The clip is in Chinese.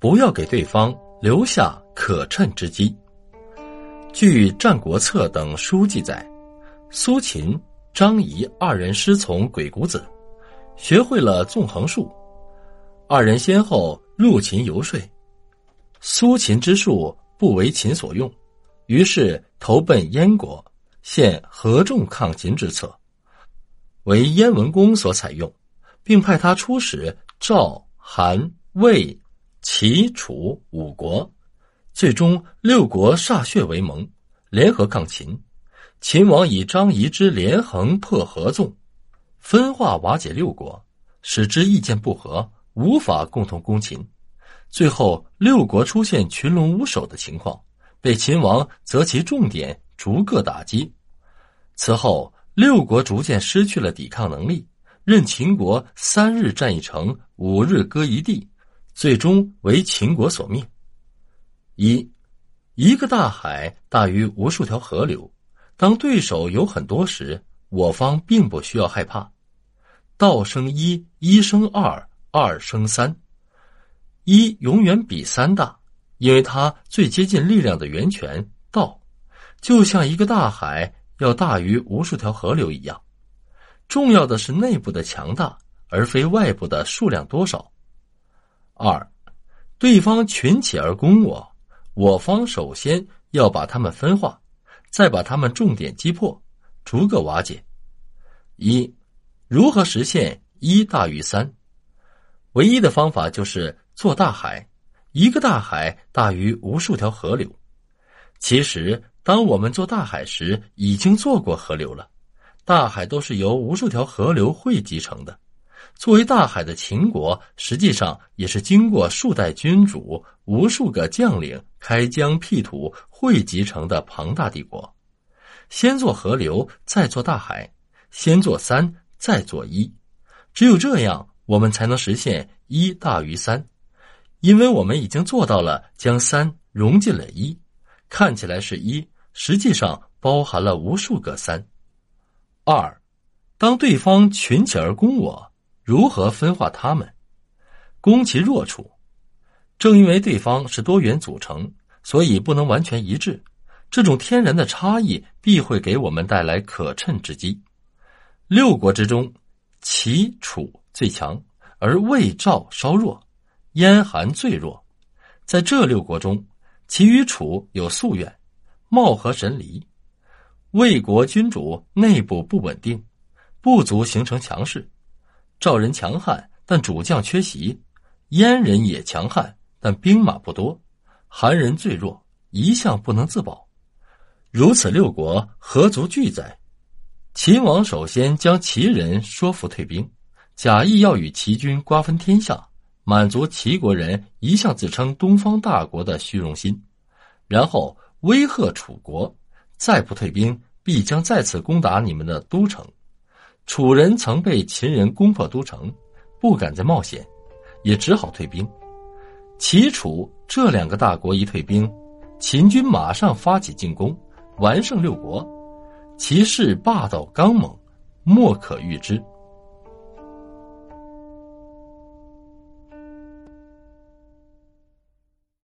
不要给对方留下可乘之机。据《战国策》等书记载，苏秦、张仪二人师从鬼谷子，学会了纵横术。二人先后入秦游说，苏秦之术不为秦所用，于是投奔燕国，现合纵抗秦之策，为燕文公所采用，并派他出使赵、韩、魏、齐、楚五国。最终，六国歃血为盟，联合抗秦。秦王以张仪之连横破合纵，分化瓦解六国，使之意见不合，无法共同攻秦。最后，六国出现群龙无首的情况，被秦王择其重点，逐个打击。此后，六国逐渐失去了抵抗能力，任秦国三日占一城，五日割一地，最终为秦国所灭。一，一个大海大于无数条河流。当对手有很多时，我方并不需要害怕。道生一，一生二，二生三，一永远比三大，因为它最接近力量的源泉——道，就像一个大海要大于无数条河流一样。重要的是内部的强大，而非外部的数量多少。二，对方群起而攻我。我方首先要把他们分化，再把他们重点击破，逐个瓦解。一，如何实现一大于三？唯一的方法就是做大海，一个大海大于无数条河流。其实，当我们做大海时，已经做过河流了。大海都是由无数条河流汇集成的。作为大海的秦国，实际上也是经过数代君主、无数个将领开疆辟土汇集成的庞大帝国。先做河流，再做大海；先做三，再做一。只有这样，我们才能实现一大于三，因为我们已经做到了将三融进了一，看起来是一，实际上包含了无数个三。二，当对方群起而攻我。如何分化他们，攻其弱处？正因为对方是多元组成，所以不能完全一致。这种天然的差异必会给我们带来可乘之机。六国之中，齐、楚最强，而魏、赵稍弱，燕、韩最弱。在这六国中，齐与楚有夙愿，貌合神离。魏国君主内部不稳定，不足形成强势。赵人强悍，但主将缺席；燕人也强悍，但兵马不多；韩人最弱，一向不能自保。如此六国何足惧哉？秦王首先将齐人说服退兵，假意要与齐军瓜分天下，满足齐国人一向自称东方大国的虚荣心，然后威吓楚国：再不退兵，必将再次攻打你们的都城。楚人曾被秦人攻破都城，不敢再冒险，也只好退兵。齐楚这两个大国一退兵，秦军马上发起进攻，完胜六国。其势霸道刚猛，莫可预知。